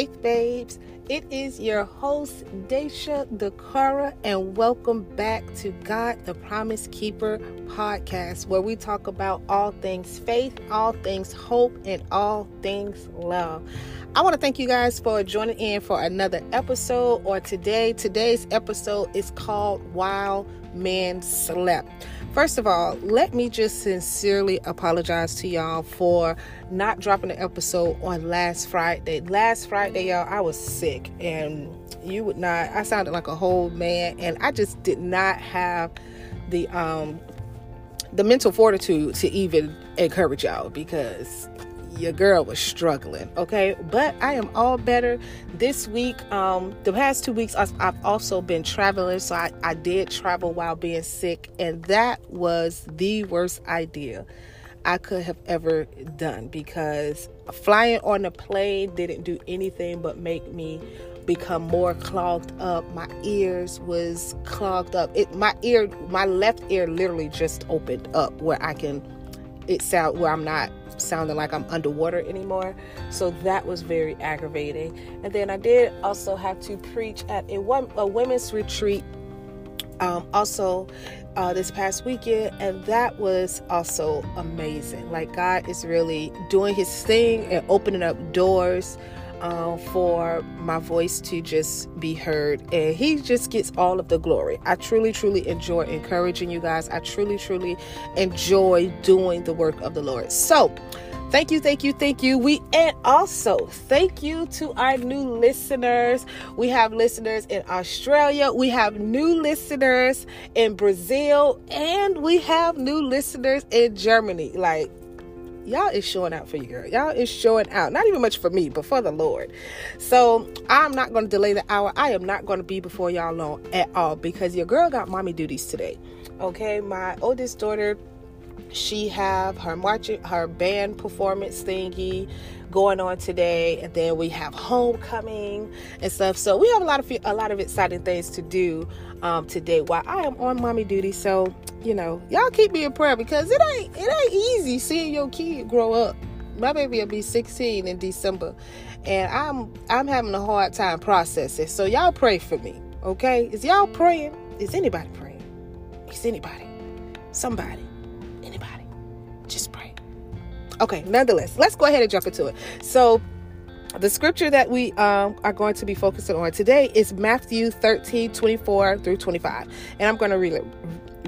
Faith Babes. It is your host, Daisha Dakara, and welcome back to God the Promise Keeper podcast, where we talk about all things faith, all things hope, and all things love. I want to thank you guys for joining in for another episode, or today. Today's episode is called While Men Slept. First of all, let me just sincerely apologize to y'all for not dropping the episode on last Friday. Last Friday, y'all, I was sick and you would not I sounded like a whole man and I just did not have the um the mental fortitude to even encourage y'all because your girl was struggling okay? But i am all better. This week um the past two weeks i've also been traveling so I, I did travel while being sick and that was the worst idea i could have ever done because flying on a plane didn't do anything but make me become more clogged up. My ears was clogged up. It my ear my left ear literally just opened up where i can it sound where i'm not sounding like I'm underwater anymore. So that was very aggravating. And then I did also have to preach at a, a women's retreat um, also uh, this past weekend, and that was also amazing. Like, God is really doing His thing and opening up doors uh, for my voice to just be heard. And He just gets all of the glory. I truly, truly enjoy encouraging you guys. I truly, truly enjoy doing the work of the Lord. So, Thank you, thank you, thank you. We and also thank you to our new listeners. We have listeners in Australia, we have new listeners in Brazil, and we have new listeners in Germany. Like y'all is showing out for you, girl. Y'all is showing out. Not even much for me, but for the Lord. So I'm not going to delay the hour. I am not going to be before y'all long at all because your girl got mommy duties today. Okay, my oldest daughter she have her marching her band performance thingy going on today and then we have homecoming and stuff. So we have a lot of a lot of exciting things to do um, today. While i am on mommy duty so you know y'all keep me in prayer because it ain't it ain't easy seeing your kid grow up. My baby will be 16 in december and i'm i'm having a hard time processing. So y'all pray for me okay? Is y'all praying? Is anybody praying? Is anybody? Somebody anybody just pray okay nonetheless let's go ahead and jump into it so the scripture that we um, are going to be focusing on today is matthew 13 24 through 25 and i'm going to read it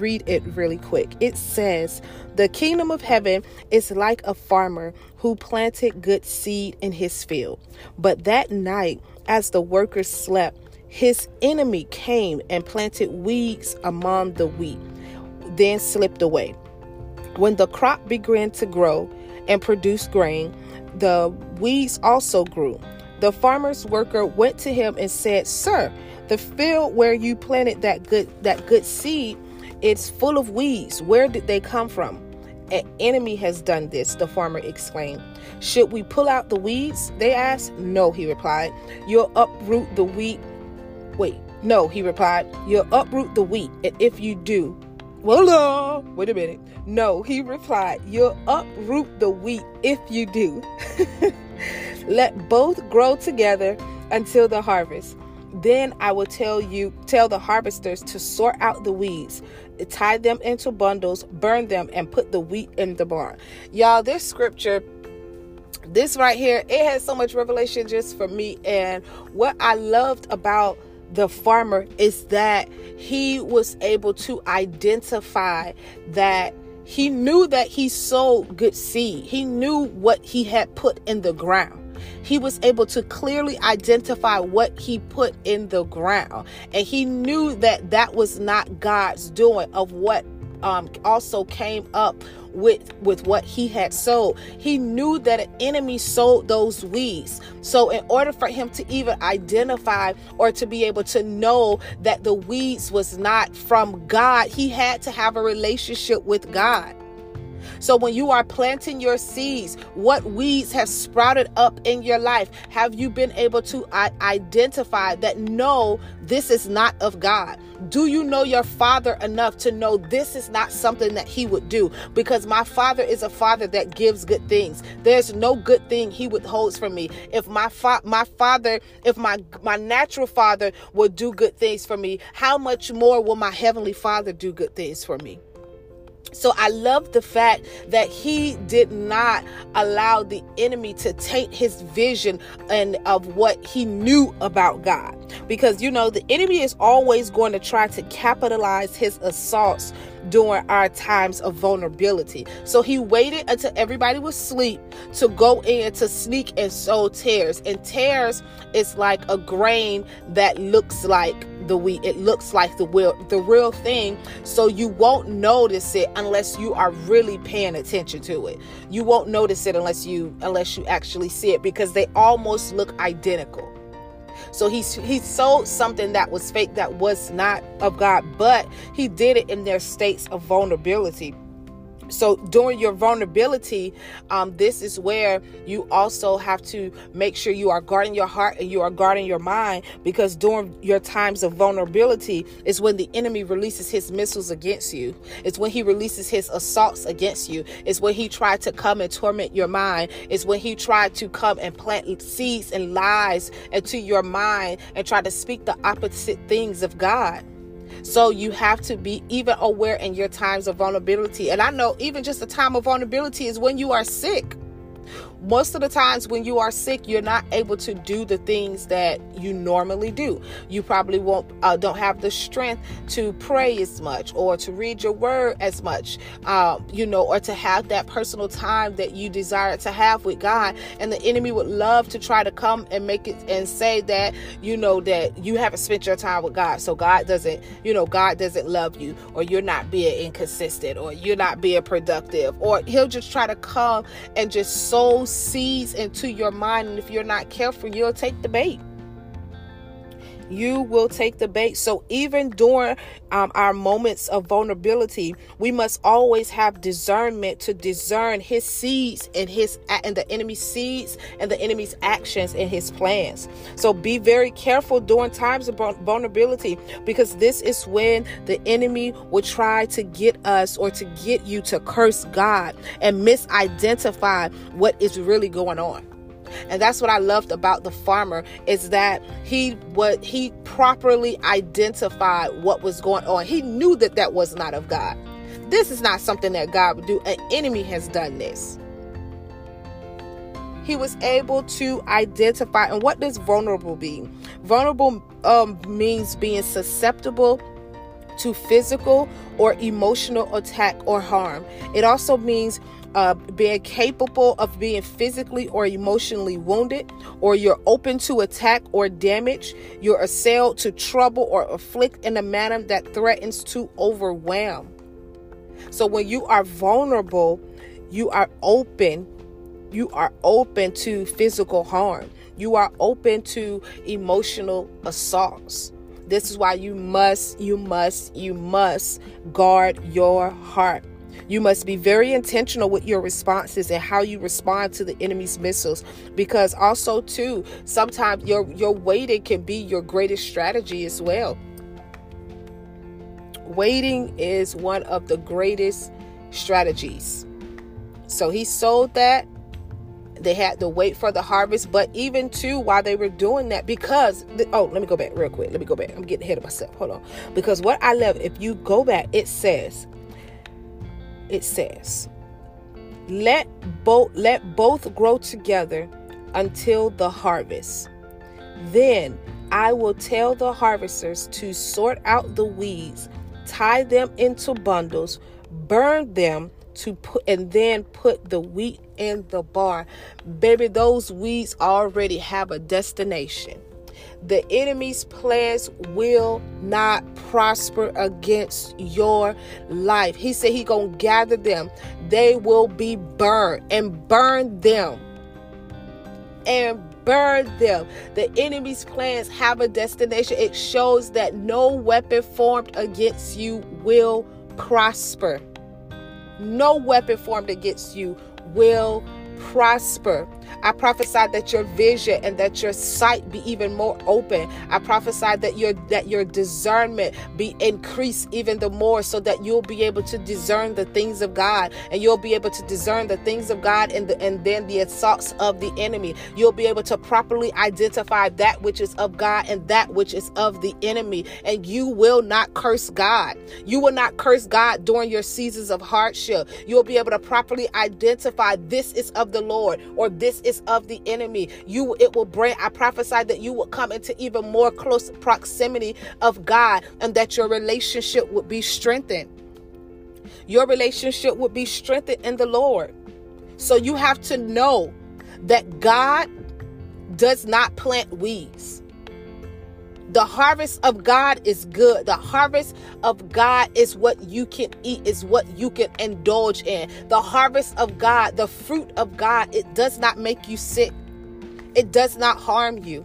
read it really quick. It says, The kingdom of heaven is like a farmer who planted good seed in his field. But that night, as the workers slept, his enemy came and planted weeds among the wheat, then slipped away. When the crop began to grow and produce grain, the weeds also grew. The farmer's worker went to him and said, "Sir, the field where you planted that good that good seed, it's full of weeds. Where did they come from?" An enemy has done this, the farmer exclaimed. Should we pull out the weeds? They asked. No, he replied. You'll uproot the wheat. Wait, no, he replied. You'll uproot the wheat, and if you do, well, wait a minute. No, he replied, You'll uproot the wheat if you do. Let both grow together until the harvest. Then I will tell you, tell the harvesters to sort out the weeds, tie them into bundles, burn them, and put the wheat in the barn. Y'all, this scripture this right here it has so much revelation just for me and what i loved about the farmer is that he was able to identify that he knew that he sowed good seed. He knew what he had put in the ground. He was able to clearly identify what he put in the ground. And he knew that that was not God's doing of what um, also came up with with what he had sowed. He knew that an enemy sowed those weeds. So in order for him to even identify or to be able to know that the weeds was not from God, he had to have a relationship with God. So when you are planting your seeds, what weeds have sprouted up in your life? Have you been able to identify that no, this is not of God? Do you know your father enough to know this is not something that he would do? Because my father is a father that gives good things. There's no good thing he withholds from me. If my fa- my father, if my my natural father would do good things for me, how much more will my heavenly father do good things for me? So I love the fact that he did not allow the enemy to taint his vision and of what he knew about God. Because you know, the enemy is always going to try to capitalize his assaults during our times of vulnerability. So he waited until everybody was asleep to go in to sneak and sow tares. And tares is like a grain that looks like the wheat. It looks like the real the real thing. So you won't notice it unless you are really paying attention to it. You won't notice it unless you unless you actually see it because they almost look identical. So he he sold something that was fake that was not of God, but he did it in their states of vulnerability so during your vulnerability um, this is where you also have to make sure you are guarding your heart and you are guarding your mind because during your times of vulnerability is when the enemy releases his missiles against you. It's when he releases his assaults against you. It's when he tried to come and torment your mind. It's when he tried to come and plant seeds and lies into your mind and try to speak the opposite things of god so you have to be even aware in your times of vulnerability. And I know even just a time of vulnerability is when you are sick most of the times when you are sick you're not able to do the things that you normally do. You probably won't uh, don't have the strength to pray as much or to read your word as much uh, you know or to have that personal time that you desire to have with god. And the enemy would love to try to come and make it and say that you know that you haven't spent your time with god. So god doesn't you know god doesn't love you or you're not being inconsistent or you're not being productive. Or he'll just try to come and just sow seeds into your mind. And if you're not careful, you'll take the bait you will take the bait. So even during um, our moments of vulnerability, we must always have discernment to discern his seeds and his and the enemy's seeds and the enemy's actions and his plans. So be very careful during times of vulnerability because this is when the enemy will try to get us or to get you to curse God and misidentify what is really going on and that's what i loved about the farmer is that he what he properly identified what was going on. He knew that that was not of god. This is not something that god would do. An enemy has done this. He was able to identify and what does vulnerable be vulnerable um, means being susceptible to physical or emotional attack or harm. It also means uh, being capable of being physically or emotionally wounded, or you're open to attack or damage, you're assailed to trouble or afflict in a manner that threatens to overwhelm. So when you are vulnerable, you are open, you are open to physical harm, you are open to emotional assaults. This is why you must, you must, you must guard your heart. You must be very intentional with your responses and how you respond to the enemy's missiles because also too sometimes your your waiting can be your greatest strategy as well. Waiting is one of the greatest strategies. So he sold that. They had to wait for the harvest but even too while they were doing that because oh let me go back real quick. Let me go back. I'm getting ahead of myself. Hold on. Because what i love if you go back it says it says, let both let both grow together until the harvest. Then I will tell the harvesters to sort out the weeds, tie them into bundles, burn them to put and then put the wheat in the barn. Baby, those weeds already have a destination the enemy's plans will not prosper against your life. He said he going to gather them. They will be burned and burn them. And burn them. The enemy's plans have a destination. It shows that no weapon formed against you will prosper. No weapon formed against you will prosper. I prophesy that your vision and that your sight be even more open. I prophesy that your that your discernment be increased even the more so that you'll be able to discern the things of God and you'll be able to discern the things of God and the, and then the assaults of the enemy. You'll be able to properly identify that which is of God and that which is of the enemy and you will not curse God. You will not curse God during your seasons of hardship. You'll be able to properly identify this is of the Lord or this is of the enemy. You it will bring I prophesy that you will come into even more close proximity of God and that your relationship would be strengthened. Your relationship would be strengthened in the Lord. So you have to know that God does not plant weeds. The harvest of God is good. The harvest of God is what you can eat, is what you can indulge in. The harvest of God, the fruit of God, it does not make you sick. It does not harm you.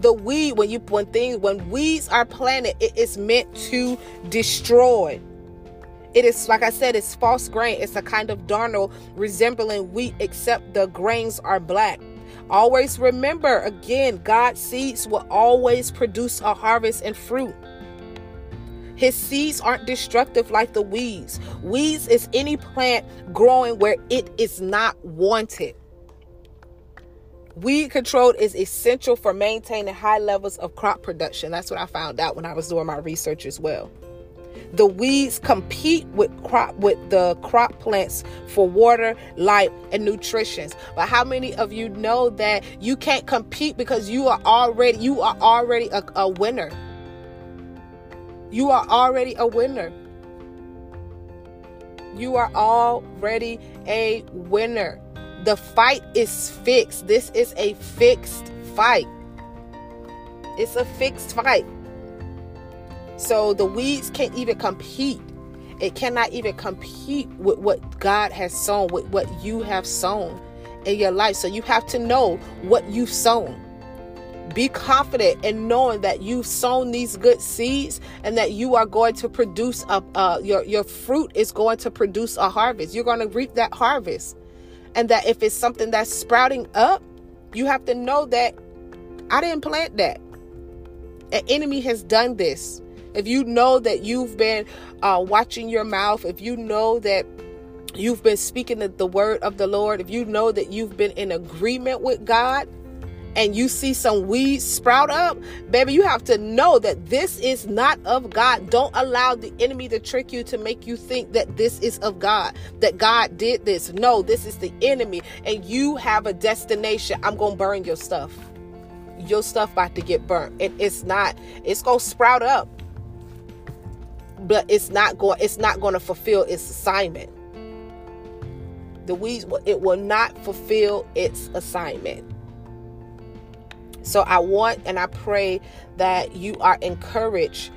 The weed, when you when things when weeds are planted, it is meant to destroy. It is like I said, it's false grain. It's a kind of darnel resembling wheat, except the grains are black. Always remember again, God's seeds will always produce a harvest and fruit. His seeds aren't destructive like the weeds. Weeds is any plant growing where it is not wanted. Weed control is essential for maintaining high levels of crop production. That's what I found out when I was doing my research as well. The weeds compete with crop with the crop plants for water, light, and nutrition. But how many of you know that you can't compete because you are already you are already a, a winner? You are already a winner. You are already a winner. The fight is fixed. This is a fixed fight. It's a fixed fight. So the weeds can't even compete. It cannot even compete with what God has sown, with what you have sown in your life. So you have to know what you've sown. Be confident in knowing that you've sown these good seeds and that you are going to produce a uh, your your fruit is going to produce a harvest. You're going to reap that harvest, and that if it's something that's sprouting up, you have to know that I didn't plant that. An enemy has done this if you know that you've been uh, watching your mouth, if you know that you've been speaking the, the word of the Lord, if you know that you've been in agreement with God, and you see some weeds sprout up, baby, you have to know that this is not of God. Don't allow the enemy to trick you to make you think that this is of God, that God did this. No, this is the enemy, and you have a destination. I'm going to burn your stuff. Your stuff about to get burnt. And it's not, it's going to sprout up but it's not going it's not going to fulfill its assignment. The weeds it will not fulfill its assignment. So i want and i pray that you are encouraged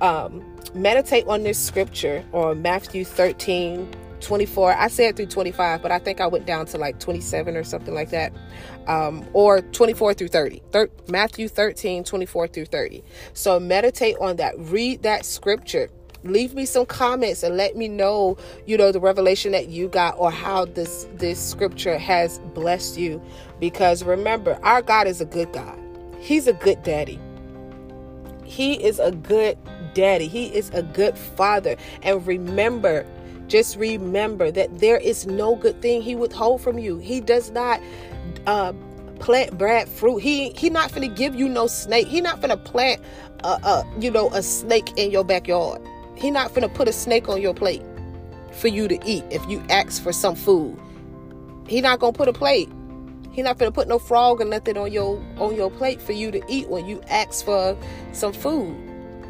um, meditate on this scripture or matthew 13 24 i said through 25 but i think i went down to like 27 or something like that. Um, or 24 through 30 Thir- matthew 13 24 through 30 so meditate on that. Read that scripture leave me some comments and let me know you know the revelation that you got or how this this scripture has blessed you. Because remember our god is a good god. He's a good daddy. He is a good daddy. He is a good father. And remember just remember that there is no good thing he withhold from you. He does not uh, plant bad fruit. He he not gonna give you no snake. He not gonna plant a, a you know a snake in your backyard he not finna put a snake on your plate for you to eat if you ask for some food. He not gonna put a plate. He not gonna put no frog or nothing on your on your plate for you to eat when you ask for some food.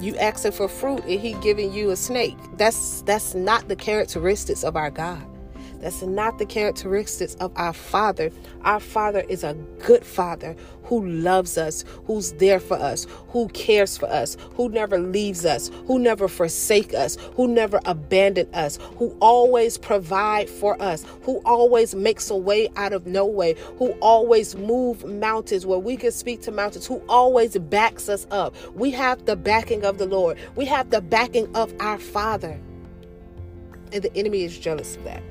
You asking for fruit and he giving you a snake. That's that's not the characteristics of our God. That's not the characteristics of our Father. Our Father is a good Father who loves us, who's there for us, who cares for us, who never leaves us, who never forsake us, who never abandon us, who always provide for us, who always makes a way out of no way, who always move mountains where we can speak to mountains, who always backs us up. We have the backing of the Lord. We have the backing of our Father. And the enemy is jealous of that.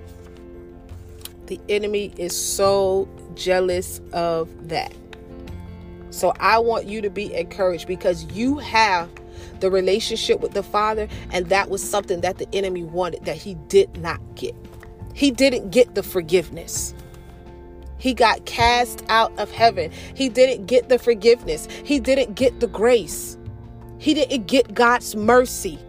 The enemy is so jealous of that. So I want you to be encouraged because you have the relationship with the Father, and that was something that the enemy wanted that he did not get. He didn't get the forgiveness. He got cast out of heaven. He didn't get the forgiveness. He didn't get the grace. He didn't get God's mercy.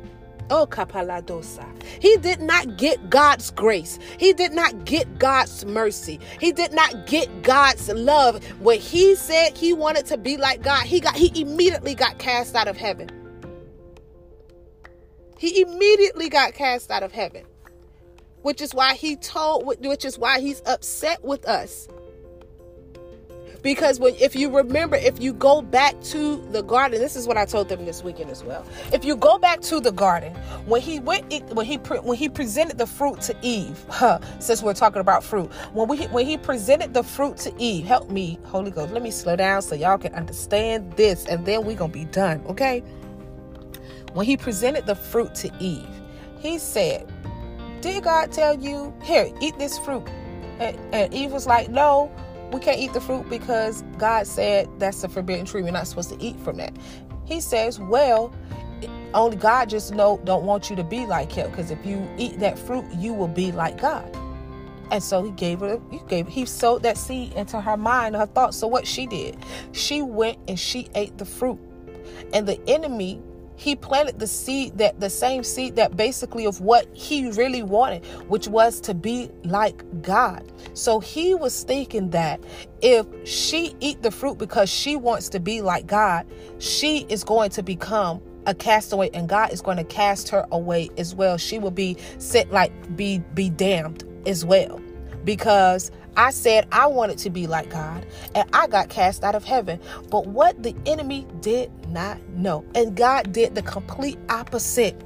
Oh, kapaladosa. He did not get God's grace. He did not get God's mercy. He did not get God's love. When he said he wanted to be like God, he got he immediately got cast out of heaven. He immediately got cast out of heaven. Which is why he told which is why he's upset with us because when if you remember if you go back to the garden this is what i told them this weekend as well. If you go back to the garden when he went when he when he presented the fruit to eve huh, since we're talking about fruit when we when he presented the fruit to eve help me holy ghost let me slow down so y'all can understand this and then we're gonna be done okay? When he presented the fruit to eve he said did god tell you here eat this fruit? And, and eve was like no we can't eat the fruit because God said that's a forbidden tree. We're not supposed to eat from that. He says, well, only God just know don't want you to be like him because if you eat that fruit, you will be like God. And so he gave her, he gave, he sowed that seed into her mind, her thoughts. So what she did, she went and she ate the fruit. And the enemy he planted the seed that the same seed that basically of what he really wanted which was to be like god. So he was thinking that if she eat the fruit because she wants to be like god she is going to become a castaway and god is going to cast her away as well. She will be set like be be damned as well. Because I said I wanted to be like God and I got cast out of heaven. But what the enemy did not know, and God did the complete opposite.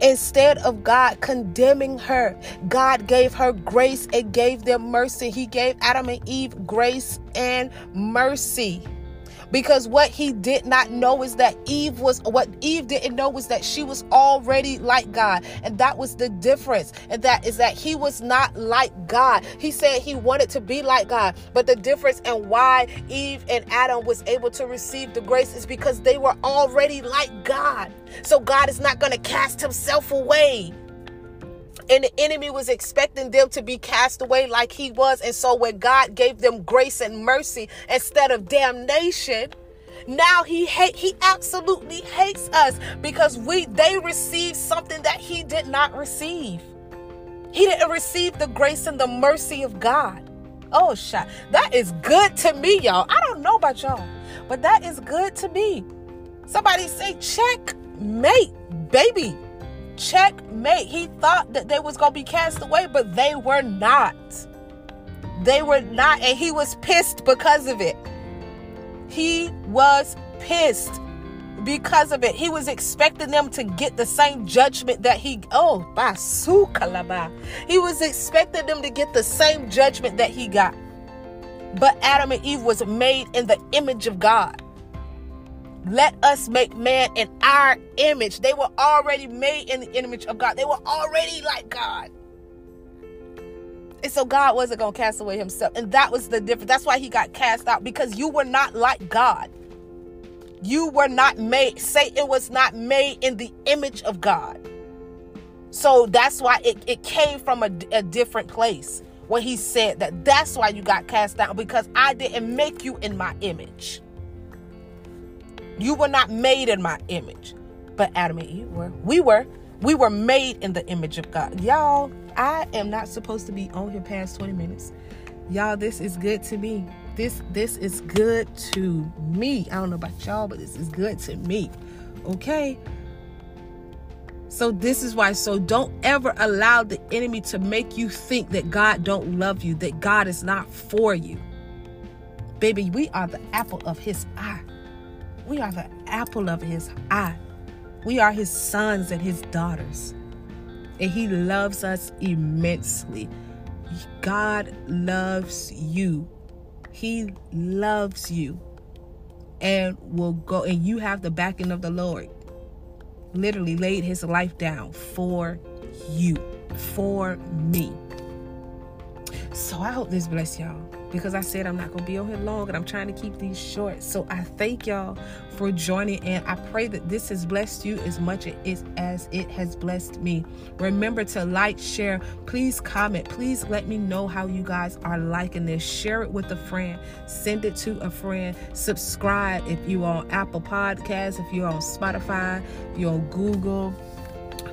Instead of God condemning her, God gave her grace and gave them mercy. He gave Adam and Eve grace and mercy. Because what he did not know is that Eve was, what Eve didn't know was that she was already like God. And that was the difference. And that is that he was not like God. He said he wanted to be like God. But the difference and why Eve and Adam was able to receive the grace is because they were already like God. So God is not going to cast himself away. And the enemy was expecting them to be cast away like he was. And so when God gave them grace and mercy instead of damnation, now he hate he absolutely hates us because we they received something that he did not receive. He didn't receive the grace and the mercy of God. Oh, shot. That is good to me, y'all. I don't know about y'all, but that is good to me. Somebody say checkmate, baby checkmate. He thought that they was gonna be cast away, but they were not. They were not, and he was pissed because of it. He was pissed because of it. He was expecting them to get the same judgment that he oh basukalaba. He was expecting them to get the same judgment that he got. But Adam and Eve was made in the image of God. Let us make man in our image. They were already made in the image of God. They were already like God. And so God wasn't going to cast away himself. And that was the difference. That's why he got cast out because you were not like God. You were not made, Satan was not made in the image of God. So that's why it, it came from a, a different place when he said that. That's why you got cast out because I didn't make you in my image. You were not made in my image, but Adam and Eve were. We were. We were made in the image of God. Y'all, I am not supposed to be on here past 20 minutes. Y'all, this is good to me. This this is good to me. I don't know about y'all, but this is good to me. Okay? So this is why so don't ever allow the enemy to make you think that God don't love you, that God is not for you. Baby, we are the apple of his eye. We are the apple of his eye. We are his sons and his daughters. And he loves us immensely. God loves you. He loves you. And will go, and you have the backing of the Lord. Literally laid his life down for you. for me. So I hope this bless y'all because I said I'm not going to be on here long and I'm trying to keep these short. So I thank y'all for joining and I pray that this has blessed you as much as it has blessed me. Remember to like, share, please comment, please let me know how you guys are liking this. Share it with a friend, send it to a friend, subscribe if you're on Apple Podcasts, if you're on Spotify, you're on Google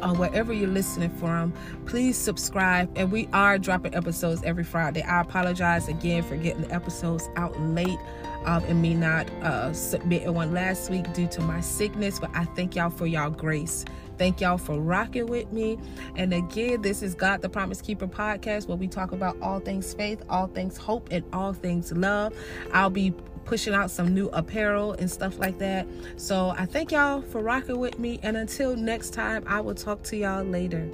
wherever you're listening from. Please subscribe. And we are dropping episodes every Friday. I apologize again for getting the episodes out late. Um, and me not uh, submitting one last week due to my sickness, but I thank y'all for y'all grace. Thank y'all for rocking with me. And again, this is God the Promise Keeper podcast where we talk about all things faith, all things hope, and all things love. I'll be pushing out some new apparel and stuff like that. So I thank y'all for rocking with me. And until next time, I will talk to y'all later.